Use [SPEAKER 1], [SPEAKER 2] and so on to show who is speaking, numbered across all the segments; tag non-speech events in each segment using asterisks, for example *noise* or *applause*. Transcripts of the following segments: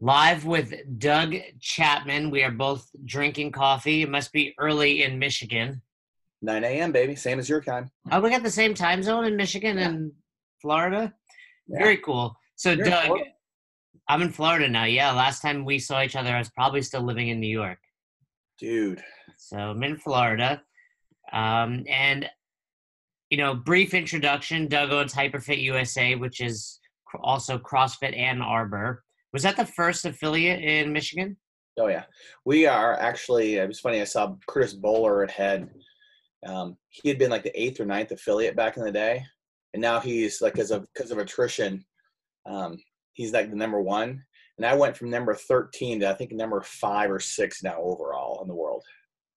[SPEAKER 1] live with Doug Chapman. We are both drinking coffee. It must be early in Michigan.
[SPEAKER 2] 9 a.m., baby. Same as your time.
[SPEAKER 1] Oh, we got the same time zone in Michigan
[SPEAKER 2] Yeah.
[SPEAKER 1] and Florida.
[SPEAKER 2] Yeah.
[SPEAKER 1] Very cool. So,
[SPEAKER 2] You're
[SPEAKER 1] Doug? I'm in Florida now. Yeah, last time we saw each other, I was probably still living in New York.
[SPEAKER 2] Dude.
[SPEAKER 1] So I'm in Florida. Um, and, you know, brief introduction Doug owns Hyperfit USA, which is also CrossFit Ann Arbor. Was that the first affiliate in Michigan?
[SPEAKER 2] Oh, yeah. We are actually, it was funny. I saw Curtis Bowler at Head. Um, he had been like the eighth or ninth affiliate back in the day. And now he's like, because of, because of attrition, um, he's like the number one. And I went from number 13 to I think number five or six now overall in the world.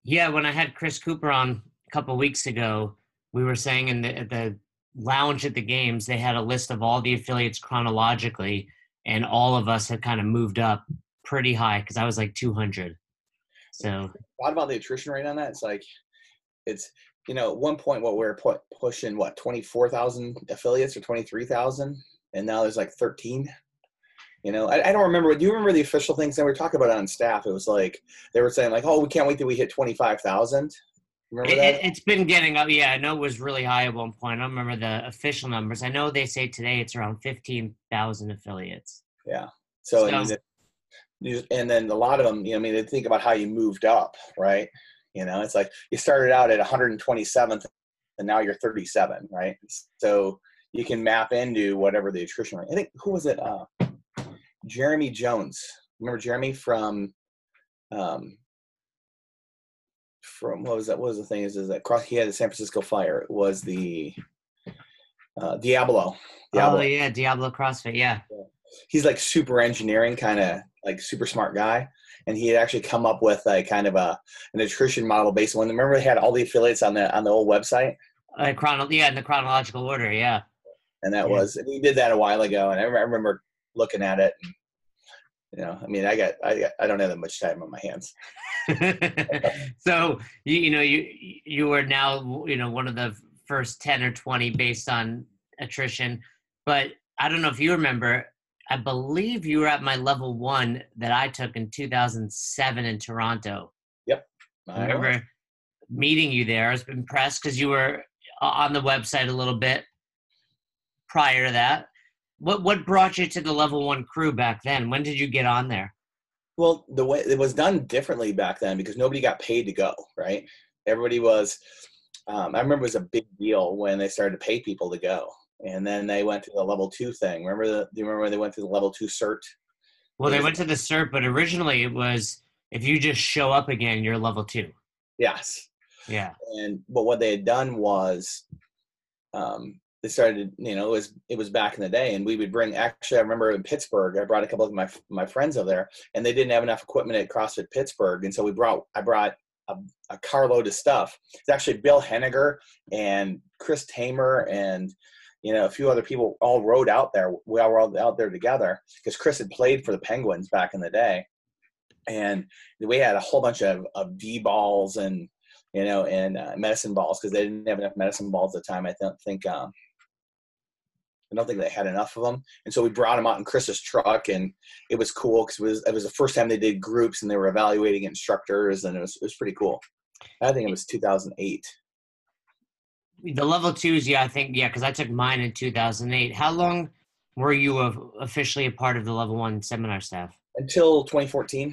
[SPEAKER 1] Yeah, when I had Chris Cooper on a couple weeks ago, we were saying in the, the lounge at the games, they had a list of all the affiliates chronologically, and all of us had kind of moved up pretty high because I was like 200. So
[SPEAKER 2] what about the attrition rate on that. It's like, it's you know, at one point what we are pu- pushing what twenty four thousand affiliates or twenty three thousand, and now there's like thirteen. You know, I, I don't remember. Do you remember the official things that we were talking about on staff? It was like they were saying like, oh, we can't wait till we hit twenty five thousand. Remember that?
[SPEAKER 1] it, it's been getting up. Yeah, I know it was really high at one point. I don't remember the official numbers. I know they say today it's around 15,000 affiliates.
[SPEAKER 2] Yeah. So,
[SPEAKER 1] So-
[SPEAKER 2] you- and then a lot of them, you know, I mean, they think about how you moved up, right? You know, it's like you started out at 127th and now you're 37, right? So you can map into whatever the attrition rate. I think who was it? Uh, Jeremy Jones. Remember Jeremy from um, from what was that? What was the thing? Is is that cross? He had the San Francisco Fire. It was the uh, Diablo. Diablo
[SPEAKER 1] Oh, yeah, Diablo CrossFit. Yeah.
[SPEAKER 2] he's like super engineering kind of like super smart guy and he had actually come up with a kind of a an attrition model based on remember they had all the affiliates on the on the old website
[SPEAKER 1] Uh, chrono- yeah, in the chronological order. Yeah.
[SPEAKER 2] and that
[SPEAKER 1] Yeah.
[SPEAKER 2] was and he did that a while ago and I remember looking at it and you know i mean i got i got, i don't have that much time on my hands. *laughs*
[SPEAKER 1] So you, you know you you are now you know one of the first 10 or 20 based on attrition but i don't know if you remember i believe you were at my level one that i took in 2007 in toronto. Yep
[SPEAKER 2] I
[SPEAKER 1] remember meeting you there. I was impressed because you were uh, on the website a little bit prior to that what what brought you to the level one crew back then when did you get on there
[SPEAKER 2] Well, the way it was done differently back then because nobody got paid to go, right? Everybody was. Um, I remember it was a big deal when they started to pay people to go, and then they went to the level two thing. Remember the? Do you remember when they went to the level two cert?
[SPEAKER 1] Well, they went to the CERT, but originally it was if you just show up again, you're level two.
[SPEAKER 2] Yes.
[SPEAKER 1] Yeah.
[SPEAKER 2] And but what they had done was, um, they started. You know, it was it was back in the day, and we would bring. Actually, I remember in Pittsburgh, I brought a couple of my my friends over there, and they didn't have enough equipment at CrossFit Pittsburgh, and so we brought. I brought. A, a carload of stuff. It's actually Bill Henniger and Chris Tamer and you know, a few other people all rode out there. We all rode out there together because Chris had played for the Penguins back in the day, and we had a whole bunch of of D balls and you know and uh, medicine balls because they didn't have enough medicine balls at the time. I don't think um, I don't think they had enough of them, and so we brought them out in Chris's truck, and it was cool because it was it was the first time they did groups and they were evaluating instructors, and it was it was pretty cool. I think it was 2008.
[SPEAKER 1] The level twos, yeah, I think, yeah, because I took mine in 2008. How long were you officially a part of the level one seminar staff?
[SPEAKER 2] until 2014.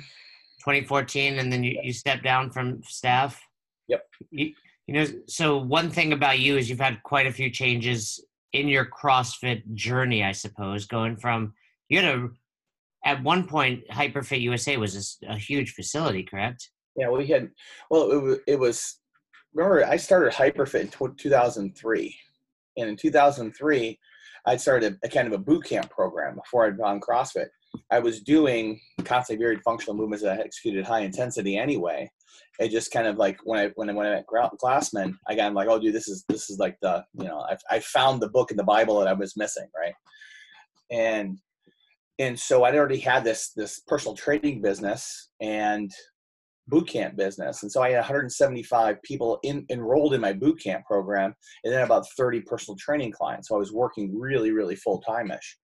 [SPEAKER 1] 2014, and then you, you stepped down from staff?
[SPEAKER 2] Yep.
[SPEAKER 1] You, you know, so one thing about you is you've had quite a few changes in your CrossFit journey, I suppose, going from, you a, at one point, Hyperfit USA was a huge facility, correct?
[SPEAKER 2] Yeah, we had. Well, it was. It was remember, I started Hyperfit in 2003, and in 2003, I started a, a kind of a boot camp program before I'd gone CrossFit. I was doing constantly varied functional movements that I executed high intensity anyway. It just kind of like when I when I went at Gra- Glassman, I got like, oh, dude, this is this is like the you know I I found the book in the Bible that I was missing, right? And and so I'd already had this this personal training business and boot camp business. And so I had 175 people in, enrolled in my boot camp program and then about 30 personal training clients. So I was working really, really full time ish.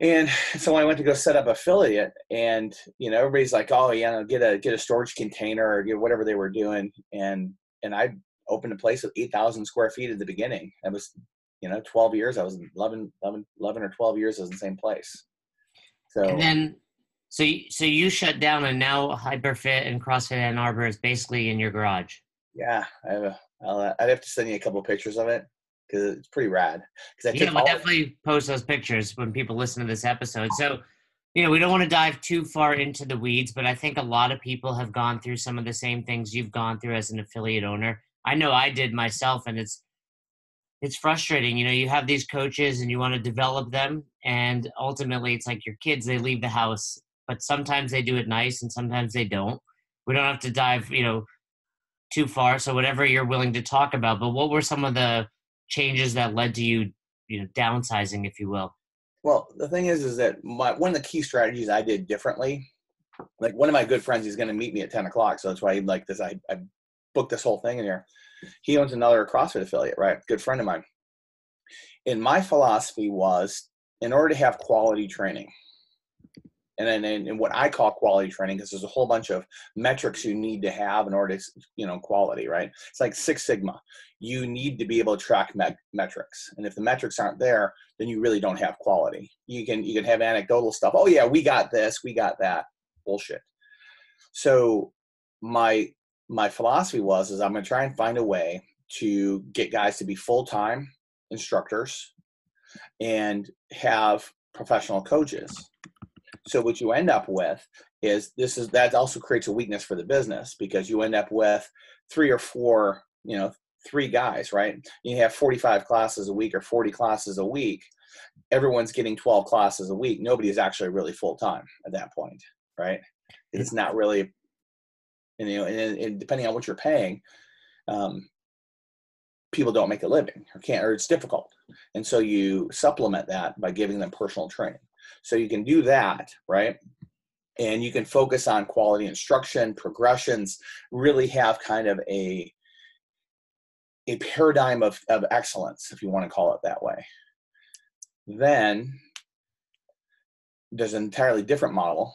[SPEAKER 2] And so I went to go set up affiliate, and you know everybody's like, "Oh, yeah, get a get a storage container or get whatever they were doing," and and I opened a place with eight thousand square feet at the beginning. I was, you know, twelve years. I was 11, 11, 11 or twelve years. I was in the same place.
[SPEAKER 1] So and then, so you, so you shut down, and now Hyperfit and CrossFit Ann Arbor is basically in your garage.
[SPEAKER 2] Yeah, I have a. I'll, I'd have to send you a couple of pictures of it because it's pretty rad.
[SPEAKER 1] Because I yeah, we'll definitely post those pictures when people listen to this episode. So, you know, we don't want to dive too far into the weeds, but I think a lot of people have gone through some of the same things you've gone through as an affiliate owner. I know I did myself, and it's it's frustrating. You know, you have these coaches and you want to develop them, and ultimately, it's like your kids. They leave the house, but sometimes they do it nice, and sometimes they don't. We don't have to dive, you know, too far. So whatever you're willing to talk about. But what were some of the changes that led to you, you know, downsizing, if you will?
[SPEAKER 2] Well, the thing is, is that my, one of the key strategies I did differently, like one of my good friends, he's going to meet me at 10 o'clock. So that's why he like this. I, I booked this whole thing in here. He owns another CrossFit affiliate, right? Good friend of mine. And my philosophy was in order to have quality training, and then and what I call quality training because there's a whole bunch of metrics you need to have in order to you know quality right? It's like Six Sigma. You need to be able to track me- metrics. And if the metrics aren't there then you really don't have quality. You can you can have anecdotal stuff. Oh yeah we got this we got that. Bullshit. So my my philosophy was is I'm going to try and find a way to get guys to be full-time instructors and have professional coaches so what you end up with is this is that also creates a weakness for the business because you end up with three or four, you know, three guys, right? You have 45 classes a week or 40 classes a week. Everyone's getting 12 classes a week. Nobody is actually really full time at that point, right? It's not really, and, you know, and, and depending on what you're paying, um, people don't make a living or can't, or it's difficult. And so you supplement that by giving them personal training. So you can do that, right? And you can focus on quality instruction, progressions, really have kind of a a paradigm of, of excellence, if you want to call it that way. Then there's an entirely different model,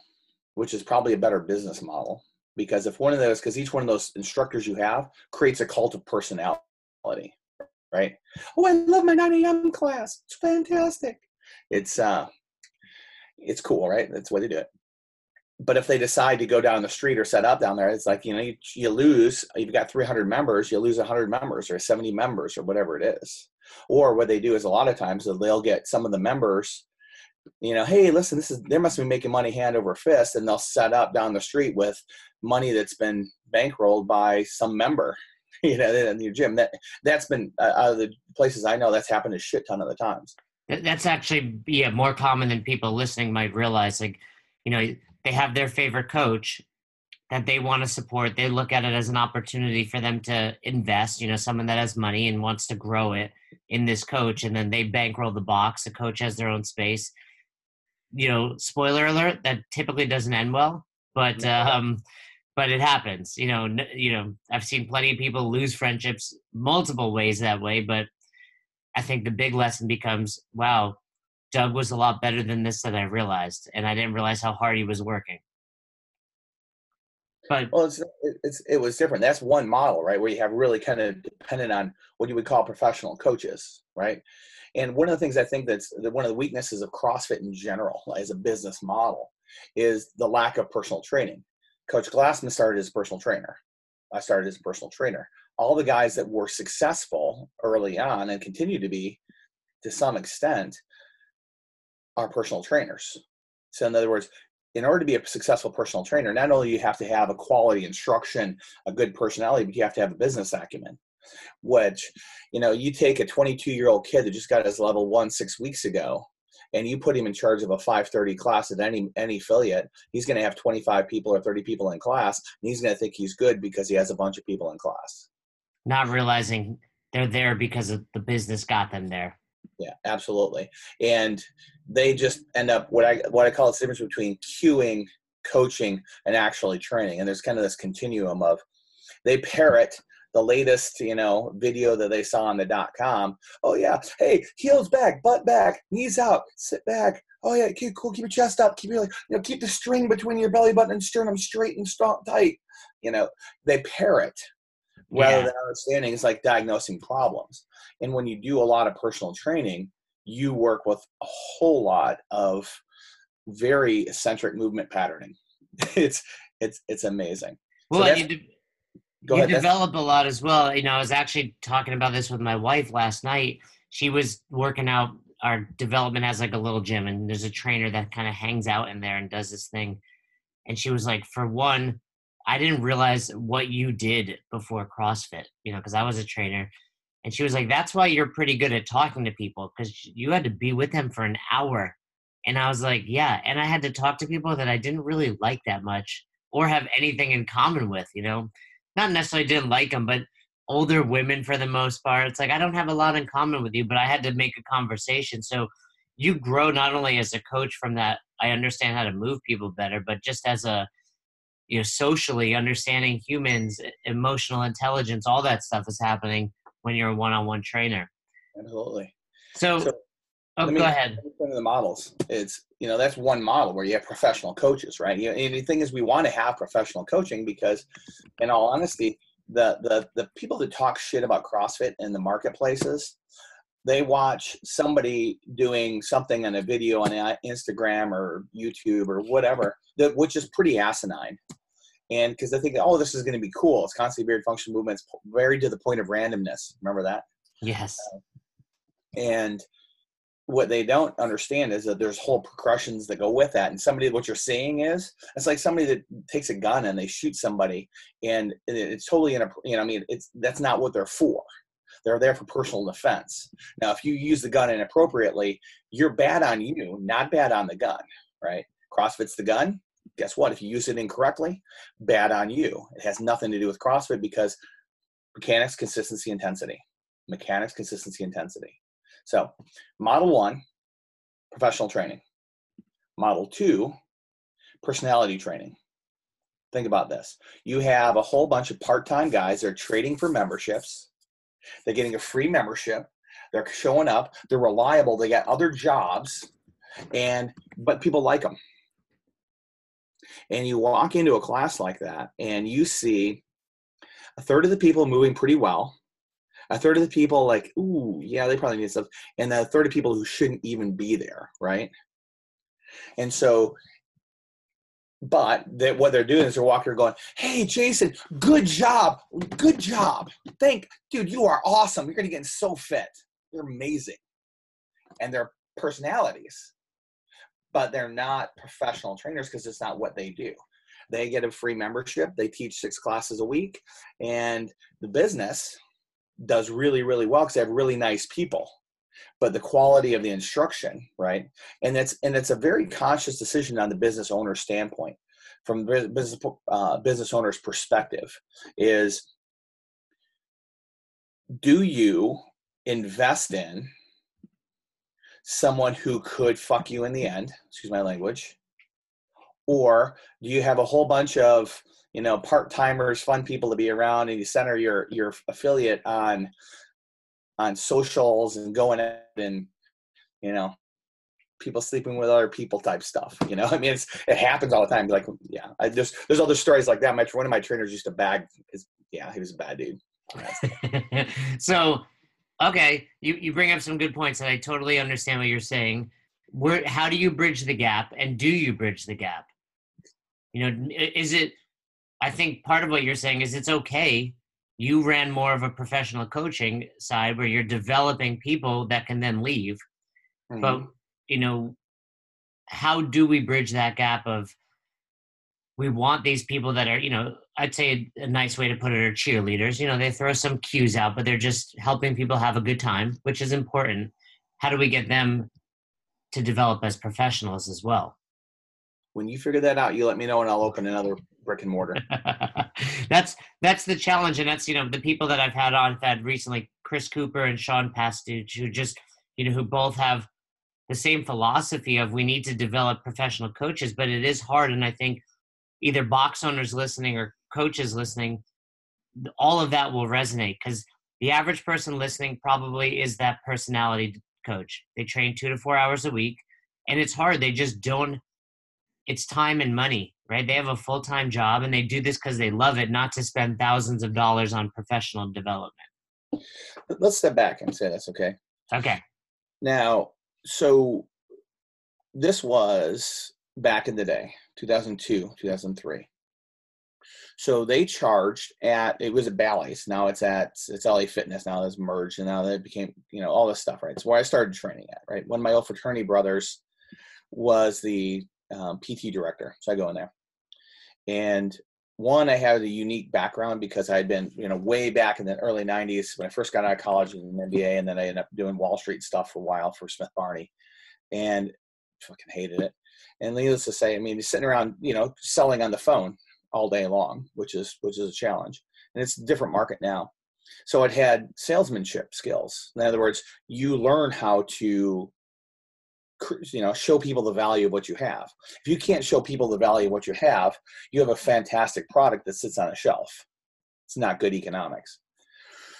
[SPEAKER 2] which is probably a better business model. Because if one of those, because each one of those instructors you have creates a cult of personality, right? Oh, I love my 9 a.m. class. It's fantastic. It's uh it's cool, right? That's the way they do it. But if they decide to go down the street or set up down there, it's like, you know, you, you lose, you've got 300 members, you lose 100 members or 70 members or whatever it is. Or what they do is a lot of times they'll get some of the members, you know, hey, listen, this is, they must be making money hand over fist. And they'll set up down the street with money that's been bankrolled by some member *laughs* you know, in your gym. That that's been uh, out of the places I know that's happened a shit ton of the times
[SPEAKER 1] that's actually yeah more common than people listening might realize like you know they have their favorite coach that they want to support. They look at it as an opportunity for them to invest you know someone that has money and wants to grow it in this coach and then they bankroll the box. The coach has their own space. You know spoiler alert that typically doesn't end well but um but it happens you know you know i've seen plenty of people lose friendships multiple ways that way but I think the big lesson becomes, wow, Doug was a lot better than this than I realized, and I didn't realize how hard he was working.
[SPEAKER 2] But well, it's, it's it was different. That's one model, right, where you have really kind of mm-hmm. dependent on what you would call professional coaches, right? And one of the things I think that's one of the weaknesses of CrossFit in general as a business model is the lack of personal training. Coach Glassman started as a personal trainer. I started as a personal trainer all the guys that were successful early on and continue to be to some extent are personal trainers. So in other words, in order to be a successful personal trainer, not only you have to have a quality instruction, a good personality, but you have to have a business acumen. Which, you know, you take a 22 year old kid that just got his level one six weeks ago, and you put him in charge of a 530 class at any any affiliate, he's going to have 25 people or 30 people in class, and he's going to think he's good because he has a bunch of people in class
[SPEAKER 1] not realizing they're there because of the business got them there.
[SPEAKER 2] Yeah, absolutely. And they just end up what I what I call the difference between cueing, coaching, and actually training. And there's kind of this continuum of they parrot the latest, you know, video that they saw on the dot com. Oh yeah, hey, heels back, butt back, knees out, sit back, oh yeah, okay, cool. Keep your chest up. Keep your like, you know, keep the string between your belly button and sternum straight and strong, tight. You know, they parrot rather
[SPEAKER 1] Yeah.
[SPEAKER 2] than understanding. It's like diagnosing problems. And when you do a lot of personal training, you work with a whole lot of very eccentric movement patterning. *laughs* It's it's it's amazing.
[SPEAKER 1] Well, and you, de-
[SPEAKER 2] Go
[SPEAKER 1] you
[SPEAKER 2] ahead.
[SPEAKER 1] Develop a lot as well. You know, I was actually talking about this with my wife last night. She was working out. Our development has like a little gym, and there's a trainer that kind of hangs out in there and does this thing. And she was like, for one, I didn't realize what you did before CrossFit, you know, because I was a trainer. And she was like, that's why you're pretty good at talking to people because you had to be with them for an hour. And I was like, yeah. And I had to talk to people that I didn't really like that much or have anything in common with, you know not necessarily didn't like them, but older women for the most part. It's like I don't have a lot in common with you, but I had to make a conversation. So you grow not only as a coach from that, I understand how to move people better, but just as a you know socially understanding humans, emotional intelligence, all that stuff is happening when you're a one-on-one trainer.
[SPEAKER 2] Absolutely.
[SPEAKER 1] So,
[SPEAKER 2] So,
[SPEAKER 1] oh,
[SPEAKER 2] let me-
[SPEAKER 1] go ahead.
[SPEAKER 2] The models. It's you know that's one model where you have professional coaches, right? You know, and the thing is, we want to have professional coaching because, in all honesty, the the the people that talk shit about CrossFit in the marketplaces, they watch somebody doing something on a video on uh, Instagram or YouTube or whatever that which is pretty asinine. And because they think, oh, this is going to be cool. It's constantly varied function movements, very to the point of randomness. Remember that?
[SPEAKER 1] Yes.
[SPEAKER 2] Uh, and what they don't understand is that there's whole progressions that go with that and somebody what you're seeing is it's like somebody that takes a gun and they shoot somebody and it's totally in a you know i mean it's that's not what they're for they're there for personal defense now if you use the gun inappropriately you're bad on you not bad on the gun right crossfit's the gun guess what if you use it incorrectly bad on you it has nothing to do with crossfit because mechanics consistency intensity mechanics consistency intensity so, model one, professional training. Model two, personality training. Think about this. You have a whole bunch of part time guys that are trading for memberships. They're getting a free membership. They're showing up. They're reliable. They got other jobs, and but people like them. And you walk into a class like that, and you see a third of the people moving pretty well, a third of the people like, ooh, yeah, they probably need stuff, and a third of people who shouldn't even be there, right? And so, but that what they're doing is they're walking, going, "Hey, Jason, good job, good job, thank, dude, you are awesome. You're gonna get so fit. You're amazing." And their personalities, but they're not professional trainers because it's not what they do. They get a free membership. They teach six classes a week, and the business does really really well because they have really nice people but the quality of the instruction right and it's and it's a very conscious decision on the business owner standpoint from the business uh, business owner's perspective is do you invest in someone who could fuck you in the end excuse my language or do you have a whole bunch of you know part-timers fun people to be around and you center your your affiliate on on socials and going and you know people sleeping with other people type stuff you know? *laughs* I mean it's it happens all the time like yeah i there's other stories like that. My one of my trainers used to bag his yeah he was a bad dude. *laughs*
[SPEAKER 1] So okay you, you bring up some good points and i totally understand what you're saying. Where how do you bridge the gap and do you bridge the gap? You know is it i think part of what you're saying is it's okay. You ran more of a professional coaching side where you're developing people that can then leave.
[SPEAKER 2] Mhm.
[SPEAKER 1] but you know how do we bridge that gap of we want these people that are you know i'd say a nice way to put it are cheerleaders. You know they throw some cues out but they're just helping people have a good time which is important. How do we get them to develop as professionals as well?
[SPEAKER 2] When you figure that out you let me know and i'll open another brick and mortar. *laughs*
[SPEAKER 1] That's that's the challenge and that's you know the people that i've had on had recently chris cooper and sean pastuch who just you know who both have the same philosophy of we need to develop professional coaches but it is hard and i think either box owners listening or coaches listening all of that will resonate because the average person listening probably is that personality coach they train two to four hours a week and it's hard. They just don't. It's time and money, right? They have a full time job and they do this because they love it, not to spend thousands of dollars on professional development.
[SPEAKER 2] Let's step back and say that's okay.
[SPEAKER 1] Okay.
[SPEAKER 2] Now, so this was back in the day, 2002, 2003. So they charged at it was at Bally's. Now it's at it's LA Fitness. Now it's merged, and now that became you know all this stuff. Right. It's where I started training at. Right. One of my old fraternity brothers was the um, PT director, so I go in there, and one I had a unique background because I had been you know way back in the early '90s when I first got out of college the MBA, and then I ended up doing Wall Street stuff for a while for Smith Barney, and fucking hated it. And needless to say, I mean, sitting around, you know, selling on the phone all day long, which is which is a challenge. And it's a different market now. So it had salesmanship skills. In other words, you learn how to you know show people the value of what you have if you can't show people the value of what you have you have a fantastic product that sits on a shelf it's not good economics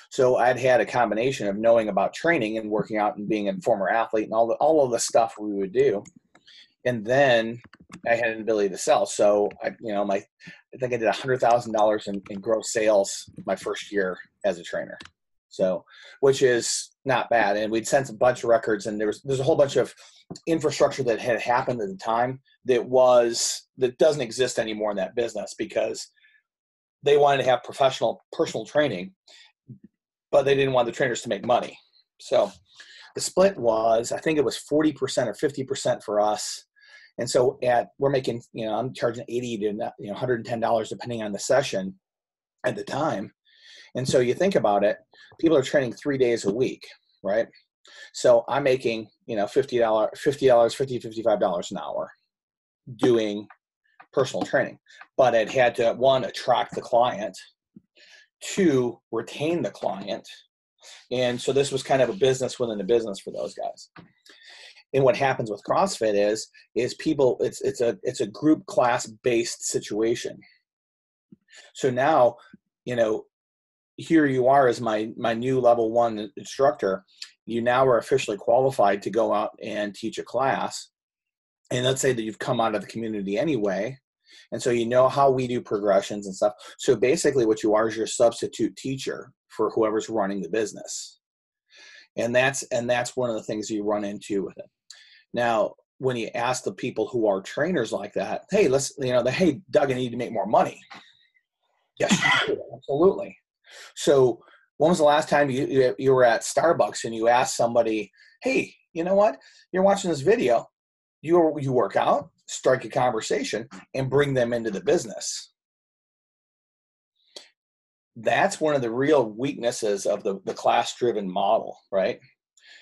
[SPEAKER 2] so i'd had a combination of knowing about training and working out and being a former athlete and all the all of the stuff we would do and then I had an ability to sell. So I, you know, my I think I did a hundred thousand dollars in gross sales my first year as a trainer. So, which is not bad. And we'd sent a bunch of records, and there was there's a whole bunch of infrastructure that had happened at the time that was that doesn't exist anymore in that business because they wanted to have professional personal training, but they didn't want the trainers to make money. So the split was I think it was 40% or 50% for us and so at we're making, you know, I'm charging 80 to you know 110 dollars depending on the session at the time. And so you think about it, people are training three days a week, right? So I'm making, you know, $50, $50, $50, $55 an hour doing personal training. But it had to one, attract the client, two, retain the client. And so this was kind of a business within a business for those guys and what happens with CrossFit is is people it's it's a it's a group class based situation. So now, you know, here you are as my my new level one instructor. You now are officially qualified to go out and teach a class. And let's say that you've come out of the community anyway, and so you know how we do progressions and stuff. So basically, what you are is your substitute teacher for whoever's running the business and that's and that's one of the things you run into with it now, when you ask the people who are trainers like that, hey, let's, you know, the, hey, Doug, I need to make more money. Yes, absolutely. So, when was the last time you, you were at Starbucks and you asked somebody, hey, you know what? You're watching this video, you, you work out, strike a conversation, and bring them into the business. That's one of the real weaknesses of the, the class driven model, right?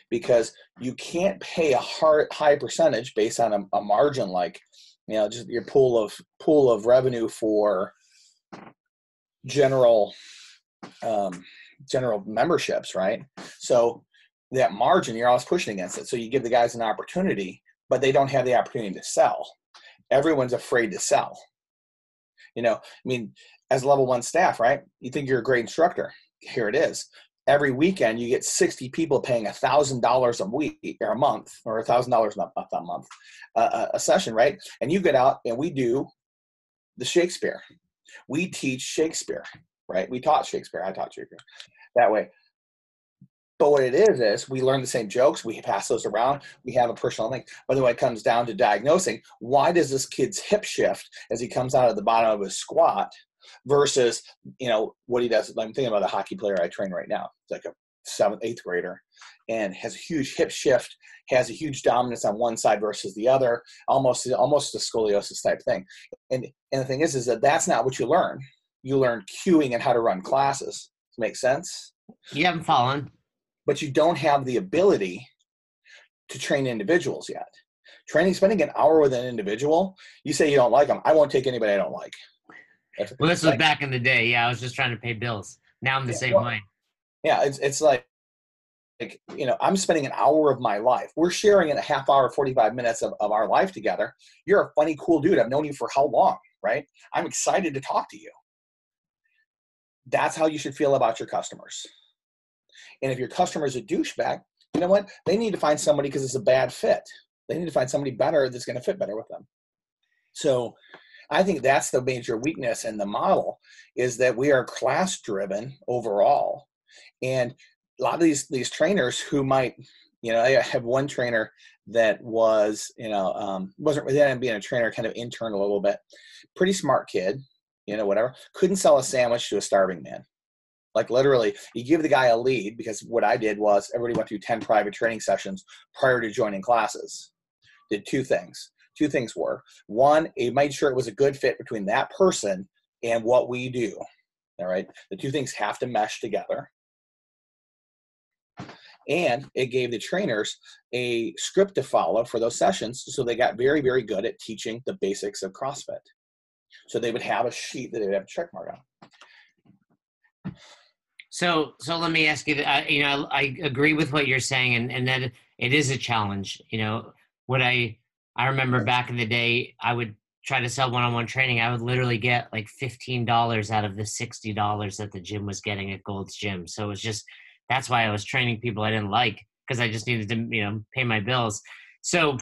[SPEAKER 2] Because you can't pay a high percentage based on a, a margin like you know just your pool of pool of revenue for general um, general memberships, right? So that margin, you're always pushing against it. So you give the guys an opportunity, but they don't have the opportunity to sell. Everyone's afraid to sell. You know, I mean, as level one staff, right? You think you're a great instructor. Here it is every weekend you get 60 people paying a thousand dollars a week or a month or a thousand dollars a month uh, a session right? And you get out and we do the shakespeare. We teach shakespeare right? We taught shakespeare. I taught shakespeare that way. But what it is is we learn the same jokes. We pass those around. We have a personal link. By the way it comes down to diagnosing why does this kid's hip shift as he comes out of the bottom of his squat versus you know what he does. I'm thinking about a hockey player I train right now. It's like a seventh, eighth grader, and has a huge hip shift, has a huge dominance on one side versus the other, almost almost a scoliosis type thing. And and the thing is, is that that's not what you learn. You learn cueing and how to run classes. Make sense?
[SPEAKER 1] You haven't fallen,
[SPEAKER 2] but you don't have the ability to train individuals yet. Training, spending an hour with an individual, you say you don't like them. I won't take anybody I don't like.
[SPEAKER 1] Well, this was like, back in the day. Yeah, I was just trying to pay bills. Now I'm the yeah, same well, way.
[SPEAKER 2] Yeah, it's it's like like you know i'm spending an hour of my life we're sharing in a half hour 45 minutes of, of our life together you're a funny cool dude i've known you for how long right i'm excited to talk to you that's how you should feel about your customers and if your customer is a douchebag you know what they need to find somebody because it's a bad fit They need to find somebody better that's going to fit better with them. So I think that's the major weakness in the model is that we are class driven overall. And a lot of these these trainers who might, you know, I have one trainer that was, you know, um, wasn't really being a trainer, kind of intern a little bit, pretty smart kid, you know, whatever. Couldn't sell a sandwich to a starving man. Like literally, you give the guy a lead because what I did was everybody went through 10 private training sessions prior to joining classes. Did two things. Two things were one, it made sure it was a good fit between that person and what we do. All right. The two things have to mesh together. And it gave the trainers a script to follow for those sessions. So they got very, very good at teaching the basics of CrossFit. So they would have a sheet that they would have a check mark on.
[SPEAKER 1] So, so let me ask you. That, you know, I agree with what you're saying, and and that it is a challenge. You know, what I I remember back in the day, I would try to sell one-on-one training. I would literally get like fifteen dollars out of the sixty dollars that the gym was getting at Gold's Gym. So it was just that's why I was training people I didn't like because I just needed to you know pay my bills. So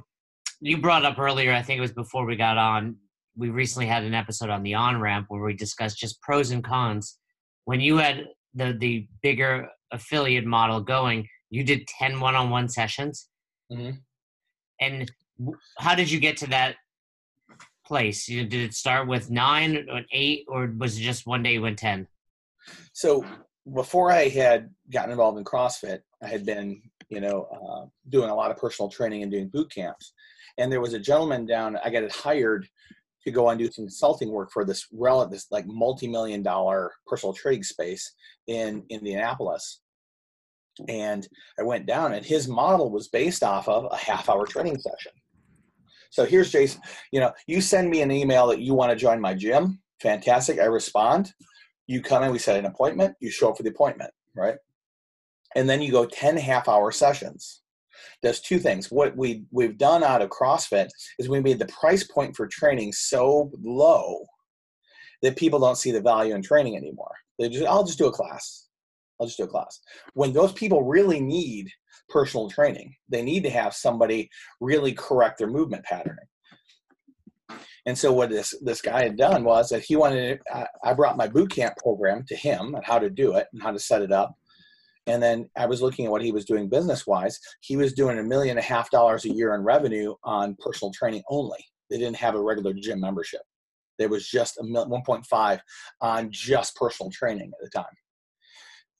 [SPEAKER 1] you brought up earlier, I think it was before we got on. We recently had an episode on the on ramp where we discussed just pros and cons. When you had the the bigger affiliate model going, you did 10 one-on-one sessions. Mm-hmm. And how did you get to that place? did it start with nine or eight, or was it just one day you went 10?
[SPEAKER 2] So before I had gotten involved in CrossFit, I had been, you know, uh, doing a lot of personal training and doing boot camps. And there was a gentleman down, I got hired to go and do some consulting work for this rel this like multi-million dollar personal training space in Indianapolis. And I went down and his model was based off of a half hour training session. So here's Jason, you know, you send me an email that you want to join my gym. Fantastic. I respond. You come in, we set an appointment, you show up for the appointment, right? And then you go 10 half hour sessions does two things. What we we've done out of CrossFit is we made the price point for training so low that people don't see the value in training anymore. They just I'll just do a class. I'll just do a class. When those people really need personal training, they need to have somebody really correct their movement patterning. And so what this this guy had done was that he wanted. I, I brought my boot camp program to him and how to do it and how to set it up and then I was looking at what he was doing business wise. He was doing a million and a half dollars a year in revenue on personal training only. They didn't have a regular gym membership. There was just a 1.5 on just personal training at the time,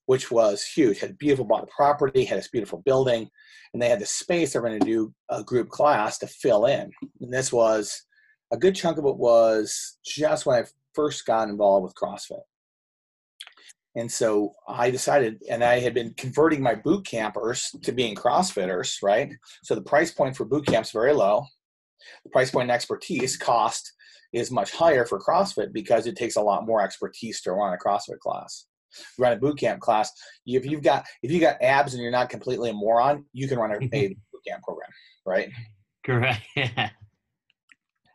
[SPEAKER 2] which was huge. Had a beautiful bought a property, had this beautiful building, and they had the space. They were going to do a group class to fill in. And this was a good chunk of it was just when I first got involved with CrossFit. And so I decided, and I had been converting my boot campers to being CrossFitters, right? So the price point for boot camps very low. The price point and expertise cost is much higher for CrossFit because it takes a lot more expertise to run a CrossFit class. Run a boot camp class. If you've got if you got abs and you're not completely a moron, you can run a, a *laughs* boot camp program, right?
[SPEAKER 1] Correct. *laughs* Yeah.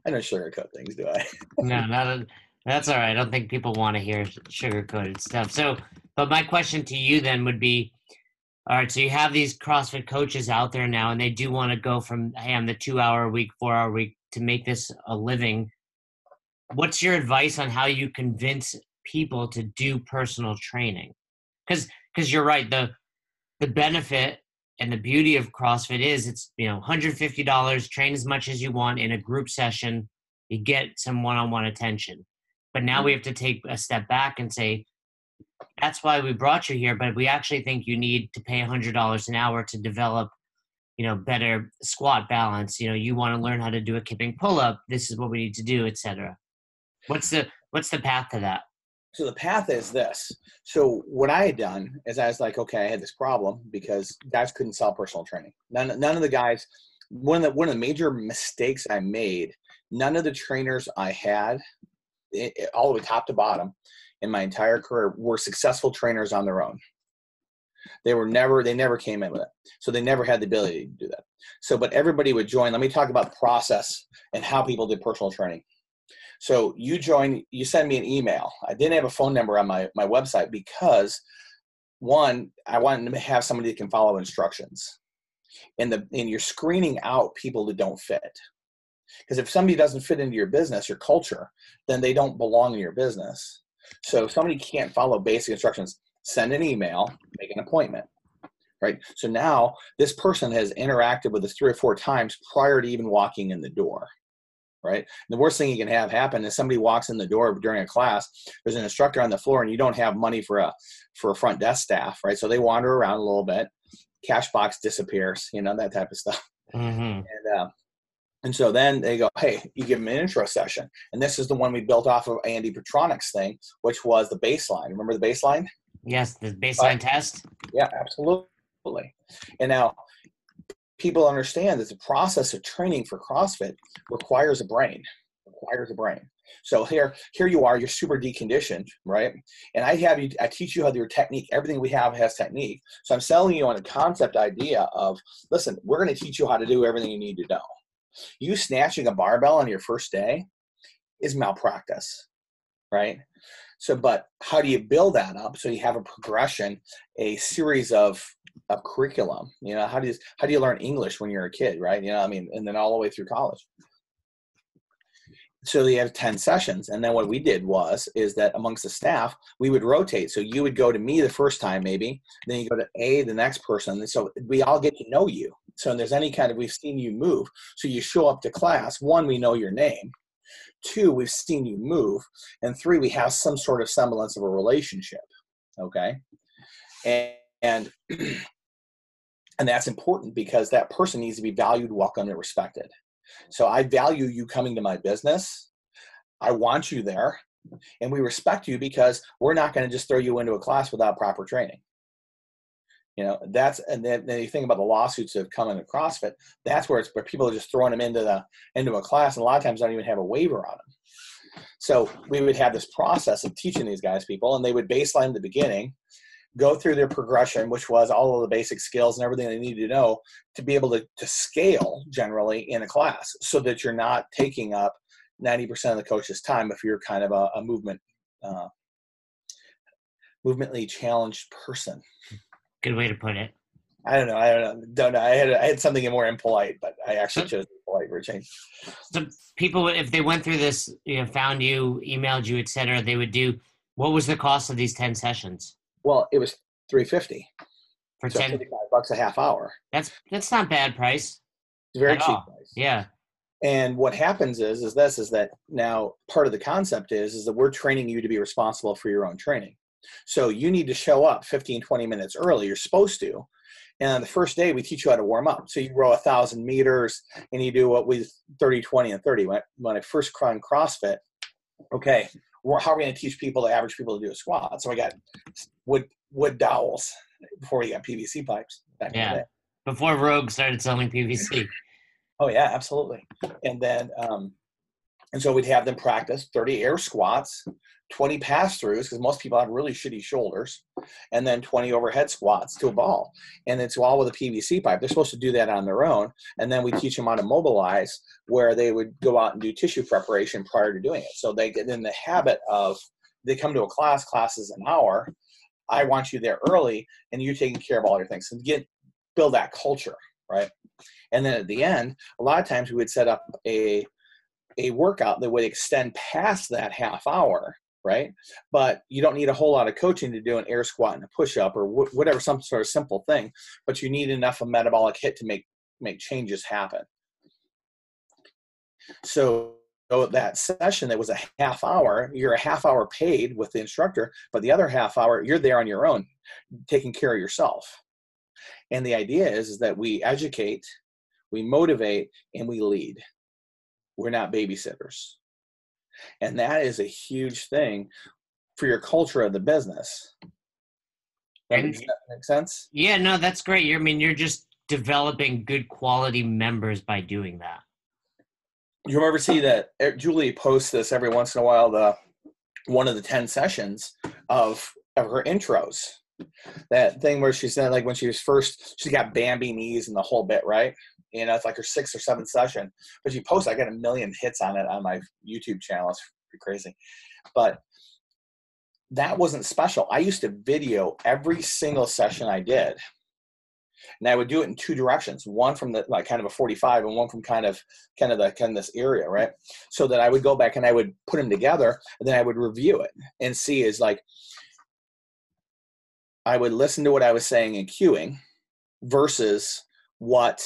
[SPEAKER 2] I don't sugarcoat things, do I?
[SPEAKER 1] no, *laughs* not a, that's all right. I don't think people want to hear sugar coated stuff. So, but my question to you then would be all right, so you have these CrossFit coaches out there now, and they do want to go from, hey, I'm the two hour a week, four hour week to make this a living. What's your advice on how you convince people to do personal training? Because because you're right, the the benefit and the beauty of CrossFit is it's you know $150, train as much as you want in a group session, you get some one on one attention. But now we mm-hmm. have to take a step back and say, that's why we brought you here, but we actually think you need to pay $100 an hour to develop you know better squat balance you know you want to learn how to do a kipping pull up this is what we need to do etc what's the what's the path to that
[SPEAKER 2] so the path is this so what i had done is i was like okay i had this problem because guys couldn't sell personal training none, none of the guys one of the one of the major mistakes i made none of the trainers i had it, all the way top to bottom in my entire career were successful trainers on their own. They were never, they never came in with it. So they never had the ability to do that. So, but everybody would join. Let me talk about process and how people did personal training. So you join, you send me an email. I didn't have a phone number on my, my website because one, I wanted to have somebody that can follow instructions. and the and you're screening out people that don't fit because if somebody doesn't fit into your business your culture then they don't belong in your business so if somebody can't follow basic instructions send an email make an appointment right so now this person has interacted with us three or four times prior to even walking in the door right? the worst thing you can have happen is somebody walks in the door during a class. There's an instructor on the floor, and you don't have money for a for a front desk staff, right? So they wander around a little bit. Cash box disappears, you know that type of stuff. Mm-hmm. *laughs* And uh, and so then they go, hey, you give them an intro session, and this is the one we built off of Andy Petranek's thing, which was the baseline. Remember the baseline?
[SPEAKER 1] Yes, the baseline uh, test.
[SPEAKER 2] Yeah, absolutely. And now people understand that the process of training for CrossFit requires a brain, requires a brain. So here, here you are, you're super deconditioned, right? And I have you, I teach you how your technique. Everything we have has technique. So I'm selling you on a concept idea of, listen, we're going to teach you how to do everything you need to know. You snatching a barbell on your first day is malpractice, right? So, but how do you build that up so you have a progression, a series of of curriculum. You know, how do you how do you learn English when you're a kid, right? You know, I mean, and then all the way through college. So you have 10 sessions. And then what we did was is that amongst the staff, we would rotate. So you would go to me the first time, maybe, then you go to A, the next person. so we all get to know you. So there's any kind of we've seen you move. So you show up to class, one, we know your name. Two, we've seen you move. And three, we have some sort of semblance of a relationship. Okay. And and *clears throat* and that's important because that person needs to be valued welcomed and respected. So i value you coming to my business. I want you there. And we respect you because we're not going to just throw you into a class without proper training. You know that's and then, then you think about the lawsuits that have come into crossfit that's where it's where people are just throwing them into the into a class and a lot of times don't even have a waiver on them so we would have this process of teaching these guys people and they would baseline in the beginning go through their progression, which was all of the basic skills and everything they need to know to be able to, to scale generally in a class so that you're not taking up 90% of the coach's time if you're kind of a, a movement uh, movemently challenged person.
[SPEAKER 1] Good way to put it.
[SPEAKER 2] I don't know. I don't know. Don't know. I had I had something more impolite, but I actually chose polite for a change.
[SPEAKER 1] So people, if they went through this, you know, found you, emailed you, etc., they would do. What was the cost of these ten sessions?
[SPEAKER 2] Well, it was three fifty for so 10 bucks a half hour.
[SPEAKER 1] That's that's not bad price.
[SPEAKER 2] It's very cheap all. price.
[SPEAKER 1] Yeah.
[SPEAKER 2] And what happens is is this is that now part of the concept is is that we're training you to be responsible for your own training. So you need to show up 15, 20 minutes early. You're supposed to. And on the first day, we teach you how to warm up. So you row a thousand meters and you do what we 30, 20, and 30. When, when I first climbed CrossFit, okay, how are we going to teach people, the average people, to do a squat? So I got wood wood dowels before we got PVC pipes.
[SPEAKER 1] yeah, before Rogue started selling PVC.
[SPEAKER 2] oh yeah, absolutely. And then, um, and so we'd have them practice 30 air squats, 20 pass throughs because most people have really shitty shoulders, and then 20 overhead squats to a ball. And it's all with a PVC pipe. They're supposed to do that on their own. And then we teach them how to mobilize where they would go out and do tissue preparation prior to doing it. So they get in the habit of they come to a class, class is an hour. I want you there early and you're taking care of all your things and get build that culture, right? And then at the end, a lot of times we would set up a a workout that would extend past that half hour right? But you don't need a whole lot of coaching to do an air squat and a push up or wh- whatever, some sort of simple thing. But you need enough of metabolic hit to make make changes happen. So, so that session that was a half hour, you're a half hour paid with the instructor, but the other half hour you're there on your own, taking care of yourself. And the idea is, is that we educate, we motivate, and we lead. We're not babysitters and that is a huge thing for your culture of the business. That, and, that make sense?
[SPEAKER 1] Yeah, no, that's great. You're, I mean, you're just developing good quality members by doing that.
[SPEAKER 2] You ever see that eh, Julie posts this every once in a while, the one of the 10 sessions of, of her intros. That thing where she said, like, when she was first, she got Bambi knees and the whole bit, right? You know, it's like her sixth or seventh session. But she posts, I got a million hits on it on my YouTube channel. It's pretty crazy. But that wasn't special. I used to video every single session I did. and I would do it in two directions, one from the like kind of a 45 and one from kind of kind of the kind of this area, right? So that I would go back and I would put them together and then I would review it and see is like I would listen to what I was saying in cueing versus what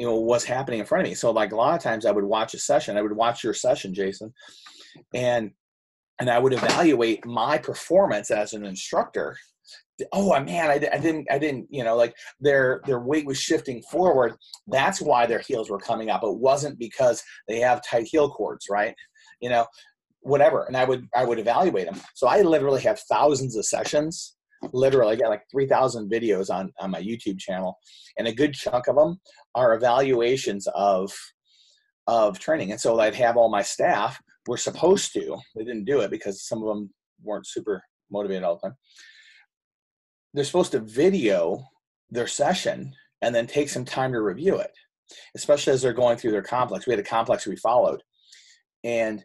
[SPEAKER 2] you know what's happening in front of me. So like a lot of times I would watch a session, I would watch your session, Jason, and and I would evaluate my performance as an instructor. Oh uh, man I, I didn't i didn't you know like their their weight was shifting forward. That's why their heels were coming up. It wasn't because they have tight heel cords right? You know whatever. And i would i would evaluate them so i literally have thousands of sessions. Literally i got like 3000 videos on on my youtube channel and a good chunk of them are evaluations of of training and so i'd have all my staff were supposed to they didn't do it because some of them weren't super motivated all the time they're supposed to video their session and then take some time to review it, especially as they're going through their complex. We had a complex we followed, and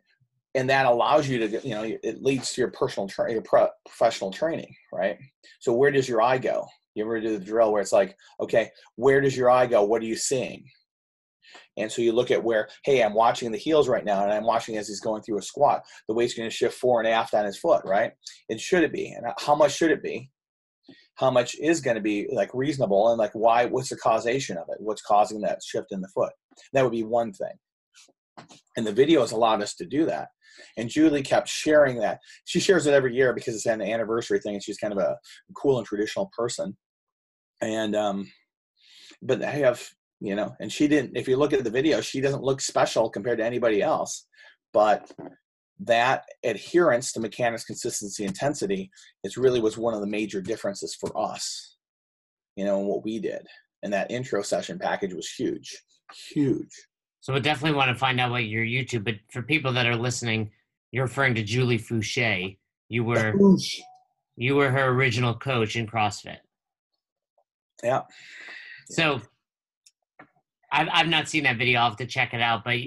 [SPEAKER 2] and that allows you to you know it leads to your personal tra- your pro- professional training, right? So where does your eye go? You ever do the drill where it's like, okay, where does your eye go? What are you seeing? And so you look at where, hey, I'm watching the heels right now, and I'm watching as he's going through a squat. The weight's going to shift fore and aft on his foot, right? And should it be? And how much should it be? how much is going to be like reasonable and like why what's the causation of it what's causing that shift in the foot that would be one thing and the videos allowed us to do that and julie kept sharing that she shares it every year because it's an anniversary thing and she's kind of a cool and traditional person and um but i have you know and she didn't if you look at the video she doesn't look special compared to anybody else but that adherence to mechanics consistency intensity is really was one of the major differences for us you know and what we did. And that intro session package was huge huge.
[SPEAKER 1] So we definitely want to find out what your youtube but for people that are listening you're referring to julie Foucher. You were you were her original coach in crossfit
[SPEAKER 2] yeah
[SPEAKER 1] so I've, I've not seen that video i'll have to check it out but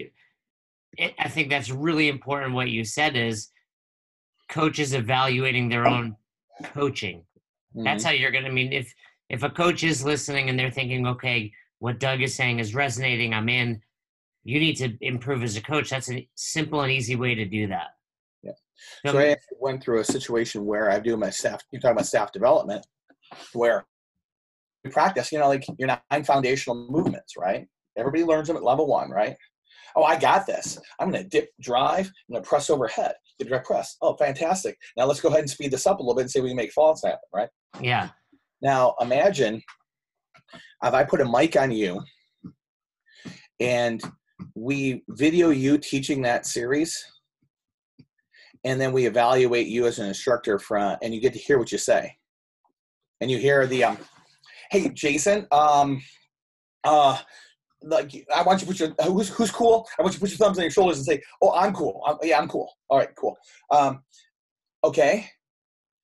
[SPEAKER 1] it, I think that's really important. What you said is coaches evaluating their own coaching. Mm-hmm. That's how you're going to I mean if if a coach is listening and they're thinking, okay, what Doug is saying is resonating, I'm in. You need to improve as a coach. That's a simple and easy way to do that.
[SPEAKER 2] Yeah. So, so I went through a situation where I do my staff. You're talking about staff development, where practice. You know, like your nine foundational movements, right? Everybody learns them at level one, right? Oh, I got this. I'm going to dip drive. I'm going to press overhead. Dip drive press. Oh, fantastic. Now let's go ahead and speed this up a little bit and see if we can make falls happen, right?
[SPEAKER 1] Yeah.
[SPEAKER 2] Now imagine if I put a mic on you and we video you teaching that series and then we evaluate you as an instructor from and you get to hear what you say and you hear the um hey jason um uh like I want you to put your who's who's cool. I want you to put your thumbs on your shoulders and say, "Oh, I'm cool. I'm, yeah, I'm cool. All right, cool. Um, okay.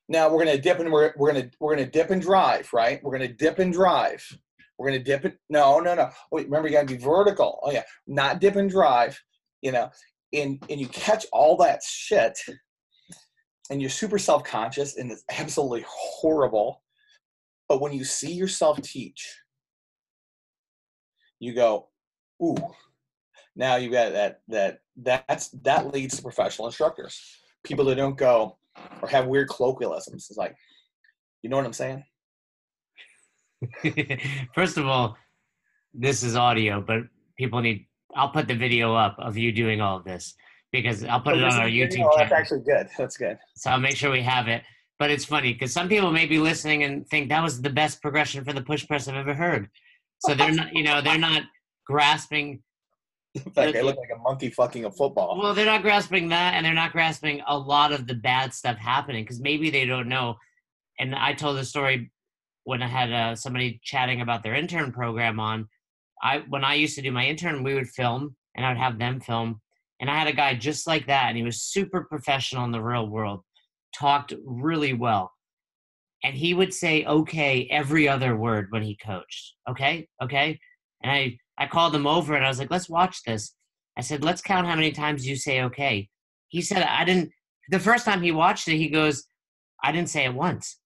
[SPEAKER 2] Now we're gonna dip and we're we're gonna we're gonna dip and drive, right? We're gonna dip and drive. We're gonna dip it. No, no, no. Wait, remember you gotta be vertical. Oh yeah, not dip and drive. You know, and and you catch all that shit, and you're super self conscious, and it's absolutely horrible. But when you see yourself teach you go, ooh, now you got that that that's that leads to professional instructors. People that don't go or have weird colloquialisms. It's like, you know what I'm saying? *laughs*
[SPEAKER 1] First of all, this is audio, but people need. I'll put the video up of you doing all of this because I'll put oh, it on our YouTube oh, video? channel.
[SPEAKER 2] That's actually good. That's good.
[SPEAKER 1] So I'll make sure we have it. But it's funny because some people may be listening and think that was the best progression for the push press I've ever heard. So they're not, you know, they're not grasping. *laughs*
[SPEAKER 2] In fact, they look like a monkey fucking a football.
[SPEAKER 1] Well, they're not grasping that, and they're not grasping a lot of the bad stuff happening because maybe they don't know. And I told the story when I had uh, somebody chatting about their intern program on. I when I used to do my intern, we would film, and I would have them film. And I had a guy just like that, and he was super professional in the real world, talked really well. And he would say okay every other word when he coached. Okay okay. And i i called him over and i was like let's watch this. I said let's count how many times you say okay. He said i didn't the first time he watched it he goes i didn't say it once.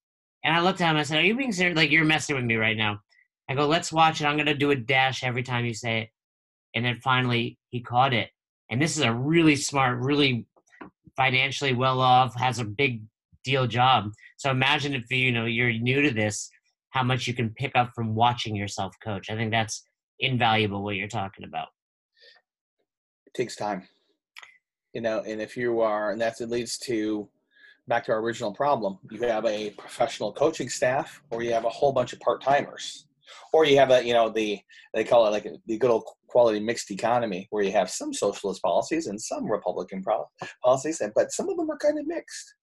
[SPEAKER 1] And i looked at him and i said are you being serious? Like you're messing with me right now. I go, let's watch it. I'm going to do a dash every time you say it. And then finally, he caught it. And this is a really smart, really financially well off, has a big deal job. So imagine if you know you're new to this, how much you can pick up from watching yourself coach. I think that's invaluable what you're talking about.
[SPEAKER 2] It takes time. You know, and if you are and that's it leads to back to our original problem. You have a professional coaching staff or you have a whole bunch of part-timers or you have a you know the they call it like a, the good old quality mixed economy where you have some socialist policies and some republican policies and but some of them are kind of mixed.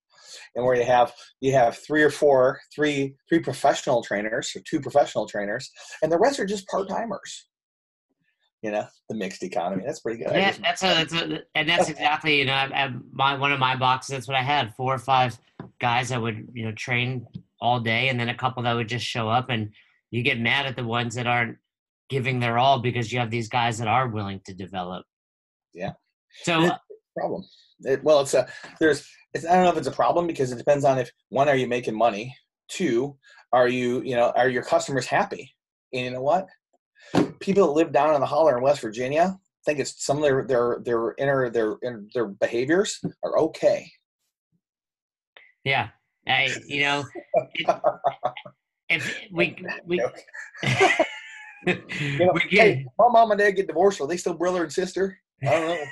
[SPEAKER 2] And where you have you have three or four three three professional trainers or two professional trainers and the rest are just part-timers. You know the mixed economy that's pretty good
[SPEAKER 1] yeah that's a, that's a and that's exactly you know I, I, my one of my boxes that's what i had four or five guys that would you know train all day and then a couple that would just show up and you get mad at the ones that aren't giving their all because you have these guys that are willing to develop.
[SPEAKER 2] Yeah.
[SPEAKER 1] So uh,
[SPEAKER 2] problem. It, well, it's a there's it's, I don't know if it's a problem because it depends on if one are you making money, two are you you know are your customers happy, and you know what people that live down in the holler in West Virginia think it's some of their their their inner their their behaviors are okay.
[SPEAKER 1] Yeah, I you know. *laughs* It, if we *laughs* we, *laughs*
[SPEAKER 2] you know, we get, hey, my mom and dad get divorced, are they still brother and sister? I don't
[SPEAKER 1] know.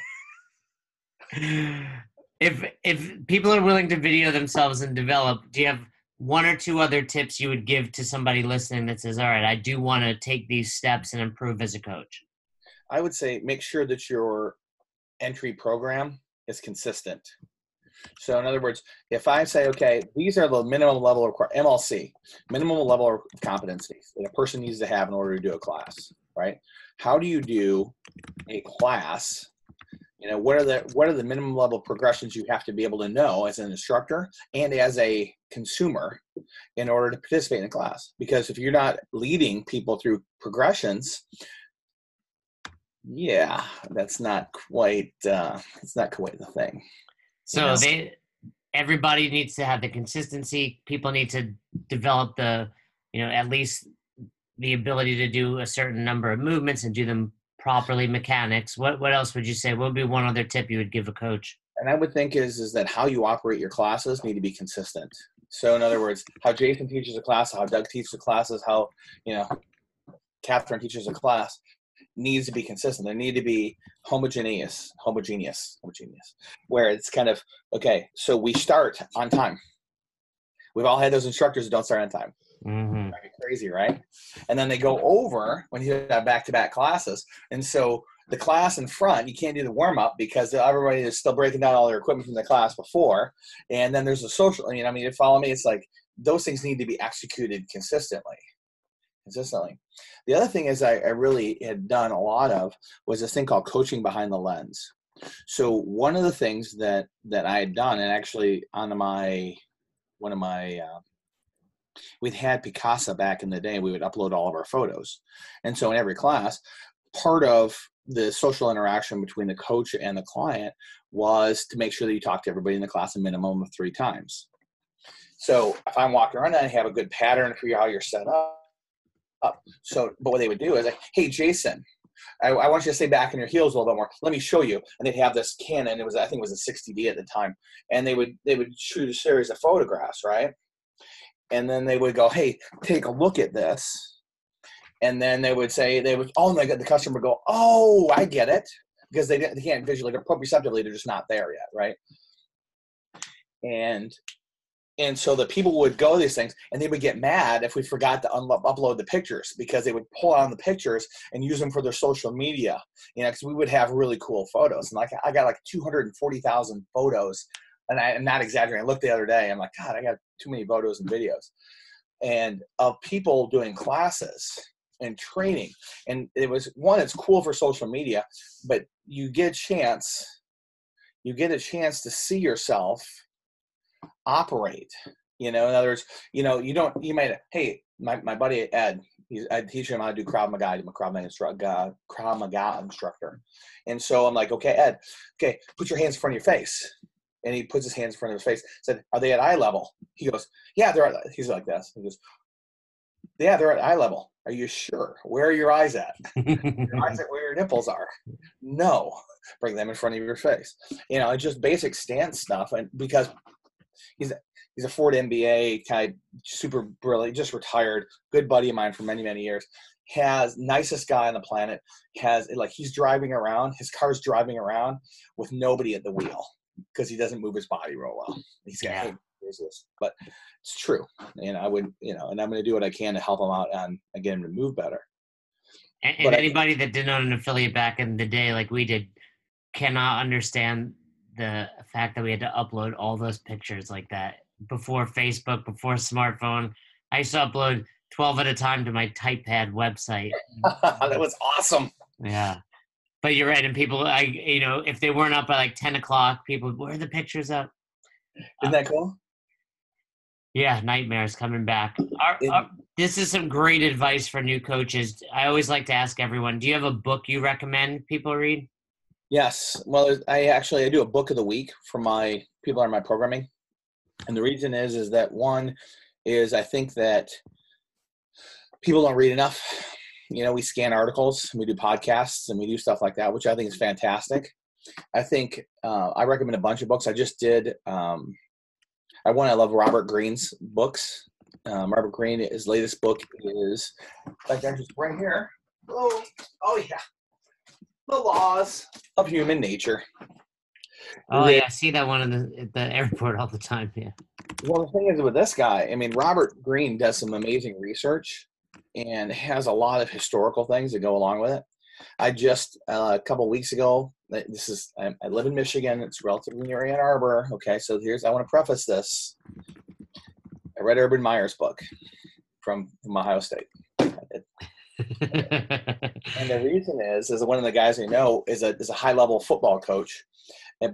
[SPEAKER 1] *laughs* if if people are willing to video themselves and develop, do you have one or two other tips you would give to somebody listening that says, "All right, I do want to take these steps and improve as a coach"?
[SPEAKER 2] I would say make sure that your entry program is consistent. So in other words, if I say, okay, these are the minimum level of MLC, minimum level of competencies that a person needs to have in order to do a class, right? How do you do a class? You know, what are the what are the minimum level progressions you have to be able to know as an instructor and as a consumer in order to participate in a class? Because if you're not leading people through progressions, yeah, that's not quite uh, it's not quite the thing.
[SPEAKER 1] So yes. they everybody needs to have the consistency. People need to develop the, you know, at least the ability to do a certain number of movements and do them properly mechanics. What what else would you say? What would be one other tip you would give a coach?
[SPEAKER 2] And I would think is is that how you operate your classes need to be consistent. So in other words, how Jason teaches a class, how Doug teaches a classes, how you know Catherine teaches a class needs to be consistent. They need to be homogeneous, homogeneous, homogeneous, where it's kind of okay. So we start on time. We've all had those instructors that don't start on time.
[SPEAKER 1] Mm-hmm.
[SPEAKER 2] Crazy, right? And then they go over when you have back-to-back classes, and so the class in front, you can't do the warm up because everybody is still breaking down all their equipment from the class before. And then there's a social, you know, I mean, you follow me? It's like those things need to be executed consistently consistently. The other thing is I, I really had done a lot of was this thing called coaching behind the lens. So one of the things that that I had done, and actually on my one of my uh, we'd had Picasa back in the day. We would upload all of our photos, and so in every class, part of the social interaction between the coach and the client was to make sure that you talk to everybody in the class a minimum of three times. So if I'm walking around and I have a good pattern for how you're set up, up. So, but what they would do is like, hey, Jason, I, I, want you to stay back in your heels a little bit more. Let me show you. And they'd have this Canon. It was, I think, it was a 60D at the time, and they would they would shoot a series of photographs, right? And then they would go, hey, take a look at this. And then they would say they would, oh my god, the customer would go, oh, I get it, because they didn't they can't visually, they're proprioceptively, they're just not there yet, right? And and so the people would go to these things and they would get mad if we forgot to un- upload the pictures because they would pull on the pictures and use them for their social media you know because we would have really cool photos. And like i got like 240000 photos and I, am not exaggerating. I looked the other day i'm like god i got too many photos and videos. And of people doing classes and training and it was one it's cool for social media but you get a chance you get a chance to see yourself operate. You know, in other words, you know, you don't, you might, hey, my, my buddy Ed, he's, I teach him how to do Krav Maga. I'm a Krav Maga, instructor, uh, Krav Maga instructor. And so I'm like, okay, Ed, okay, put your hands in front of your face. And he puts his hands in front of his face. Said, are they at eye level? He goes, yeah, they're at, he's like this. He goes, yeah, they're at eye level. Are you sure? Where are your eyes at? *laughs* your eyes at where your nipples are. No, bring them in front of your face. You know, it's just basic stance stuff. And because he's he's a Ford MBA type, super brilliant, just retired, good buddy of mine for many many years. Has nicest guy on the planet. Has like he's driving around. His car's driving around with nobody at the wheel because he doesn't move his body real well. He's got yeah. this, but it's true. And I would, you know, and I'm going to do what I can to help him out and get him to move better.
[SPEAKER 1] And, and anybody I, that didn't own an affiliate back in the day, like we did, cannot understand the fact that we had to upload all those pictures like that before Facebook, before smartphone. I used to upload 12 at a time to my typepad website. *laughs*
[SPEAKER 2] that was awesome.
[SPEAKER 1] Yeah. But you're right. And people, I, you know, if they weren't up by like 10 o'clock, people, where are the pictures up?
[SPEAKER 2] Isn't that cool?
[SPEAKER 1] Yeah, nightmares coming back. Our, our, this is some great advice for new coaches. I always like to ask everyone: Do you have a book you recommend people read?
[SPEAKER 2] Yes. Well, I actually I do a book of the week for my people in my programming, and the reason is is that one is I think that people don't read enough. You know, we scan articles, we do podcasts, and we do stuff like that, which I think is fantastic. I think uh, I recommend a bunch of books. I just did um, I one I love Robert Greene's books. Um, Robert Greene, his latest book is like just right here. Oh, oh yeah, the laws of human nature.
[SPEAKER 1] Oh yeah, I see that one in the at the airport all the time. Yeah.
[SPEAKER 2] Well, the thing is with this guy, I mean, Robert Greene does some amazing research and has a lot of historical things that go along with it. I just uh, a couple weeks ago. This is I, I, live in Michigan. It's relatively near Ann Arbor. Okay, so here's I want to preface this. I read Urban Meyer's book from, from Ohio State. *laughs* and the reason is, is one of the guys I know is a is a high level football coach,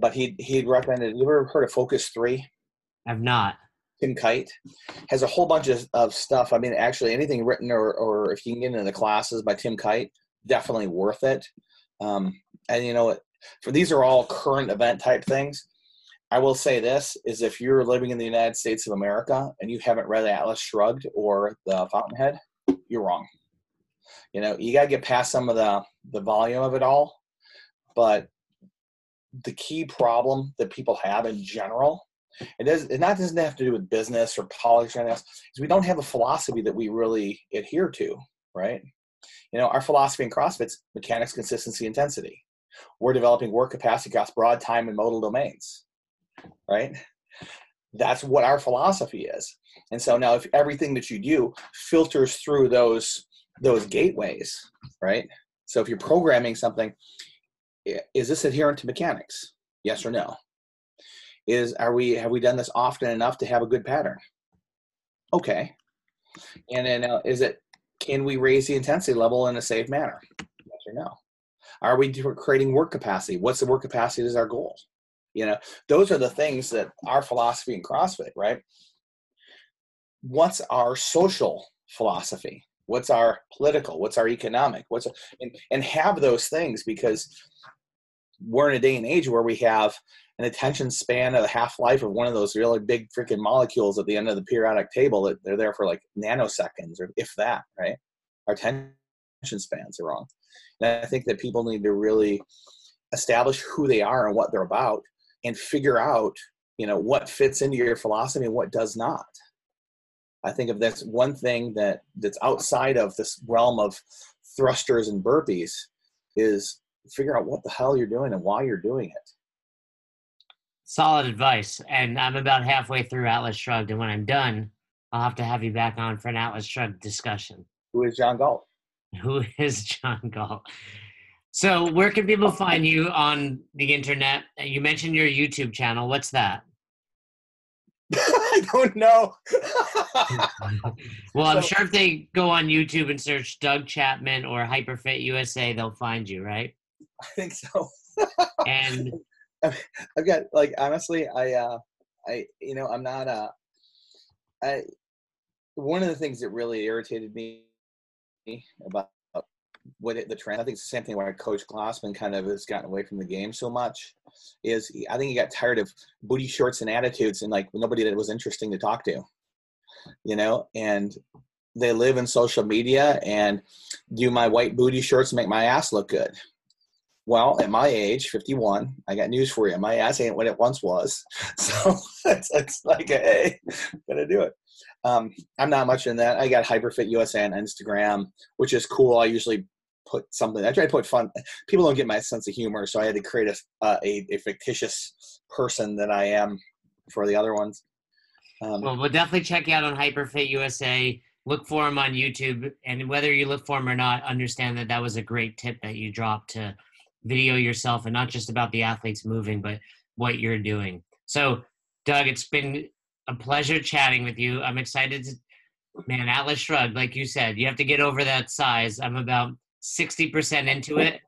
[SPEAKER 2] but he he recommended. You ever heard of Focus Three?
[SPEAKER 1] I've not.
[SPEAKER 2] Tim Kight has a whole bunch of, of stuff. I mean, actually, anything written or, or if you can get into the classes by Tim Kight, definitely worth it. Um, and you know, for these are all current event type things. I will say this is if you're living in the United States of America and you haven't read Atlas Shrugged or The Fountainhead, you're wrong. You know, you got to get past some of the the volume of it all, but the key problem that people have in general, it does it not doesn't have to do with business or politics or anything else, is we don't have a philosophy that we really adhere to, right? You know, our philosophy in CrossFit's mechanics, consistency, intensity. We're developing work capacity across broad time and modal domains, right? That's what our philosophy is. And so now, if everything that you do filters through those those gateways, right? So if you're programming something, is this adherent to mechanics? Yes or no? Is are we have we done this often enough to have a good pattern? Okay. And then uh, is it can we raise the intensity level in a safe manner? Yes or no? Are we creating work capacity? What's the work capacity is our goal? You know, those are the things that our philosophy in CrossFit, right? What's our social philosophy? What's our political? What's our economic? What's and, and have those things because we're in a day and age where we have an attention span of the half life of one of those really big freaking molecules at the end of the periodic table that they're there for like nanoseconds or if that, right? Our attention spans are wrong. And I think that people need to really establish who they are and what they're about and figure out, you know, what fits into your philosophy and what does not. I think if that's one thing that that's outside of this realm of thrusters and burpees is figure out what the hell you're doing and why you're doing it
[SPEAKER 1] solid advice. And I'm about halfway through Atlas Shrugged, and when I'm done, I'll have to have you back on for an Atlas Shrugged discussion.
[SPEAKER 2] Who is John Galt?
[SPEAKER 1] Who is John Galt? So, where can people find you on the internet? You mentioned your YouTube channel. What's that? *laughs*
[SPEAKER 2] I don't know.
[SPEAKER 1] well, I'm so, sure if they go on YouTube and search Doug Chapman or Hyperfit USA, they'll find you, right?
[SPEAKER 2] I think so.
[SPEAKER 1] and *laughs*
[SPEAKER 2] I've got like honestly, I uh, I you know I'm not uh, I one of the things that really irritated me about what it, the trend. I think it's the same thing why Coach Glassman kind of has gotten away from the game so much. Is I think he got tired of booty shorts and attitudes and like nobody that was interesting to talk to, you know. And they live in social media and do my white booty shorts make my ass look good. Well, at my age, 51, I got news for you. My ass ain't what it once was. *laughs* So *laughs* it's, it's like, hey, gotta do it. Um, I'm not much in that. I got Hyperfit USA on Instagram, which is cool. I usually put something. I try to put fun. People don't get my sense of humor, so I had to create a uh, a, a, fictitious person that I am for the other ones.
[SPEAKER 1] Um, well, we'll definitely check you out on Hyperfit USA. Look for him on YouTube, and whether you look for him or not, understand that that was a great tip that you dropped to video yourself, and not just about the athletes moving, but what you're doing. So, Doug, it's been a pleasure chatting with you. I'm excited to, man, Atlas Shrugged, like you said, you have to get over that size. I'm about 60% into it.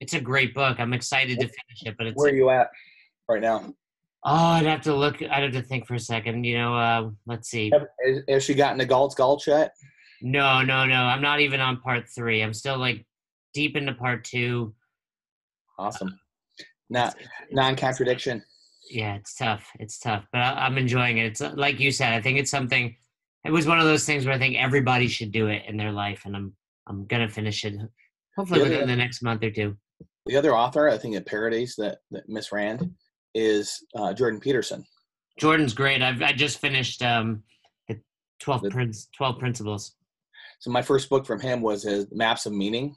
[SPEAKER 1] It's a great book. I'm excited to finish it, but it's.
[SPEAKER 2] Where are you at right now?
[SPEAKER 1] Oh, I'd have to look. I'd have to think for a second. You know, uh, let's see.
[SPEAKER 2] Has, has she gotten to Galt's Gulch yet?
[SPEAKER 1] No, no, no. I'm not even on part three. I'm still like deep into part two.
[SPEAKER 2] Awesome. Not non-contradiction.
[SPEAKER 1] Yeah, it's tough. It's tough, but I, am enjoying it. It's uh, like you said. I think it's something. It was one of those things where I think everybody should do it in their life, and I'm I'm gonna finish it hopefully within the next month or two.
[SPEAKER 2] The other author, I think, at Paradise that that Miss Rand is uh, Jordan Peterson.
[SPEAKER 1] Jordan's great. I've I just finished um, 12, the, prin- 12 principles.
[SPEAKER 2] So my first book from him was his Maps of Meaning.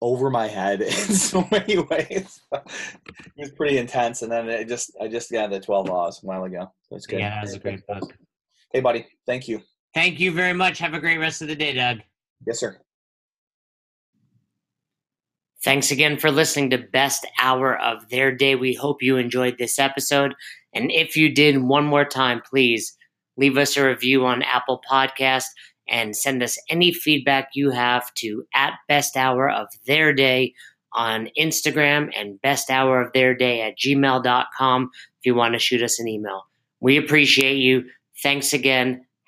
[SPEAKER 2] Over my head *laughs* in so many ways. it was pretty intense, and then it just I just got the Twelve Laws a while ago. That's good.
[SPEAKER 1] Yeah, that was a great book.
[SPEAKER 2] Hey, buddy. Thank you.
[SPEAKER 1] Thank you very much. Have a great rest of the day, Doug.
[SPEAKER 2] Yes, sir.
[SPEAKER 1] Thanks again for listening to Best Hour of Their Day. We hope you enjoyed this episode. And if you did, one more time, please leave us a review on Apple Podcast and send us any feedback you have to at Best Hour of Their Day on Instagram and Best Hour of Their Day at gmail.com if you want to shoot us an email. We appreciate you. Thanks again.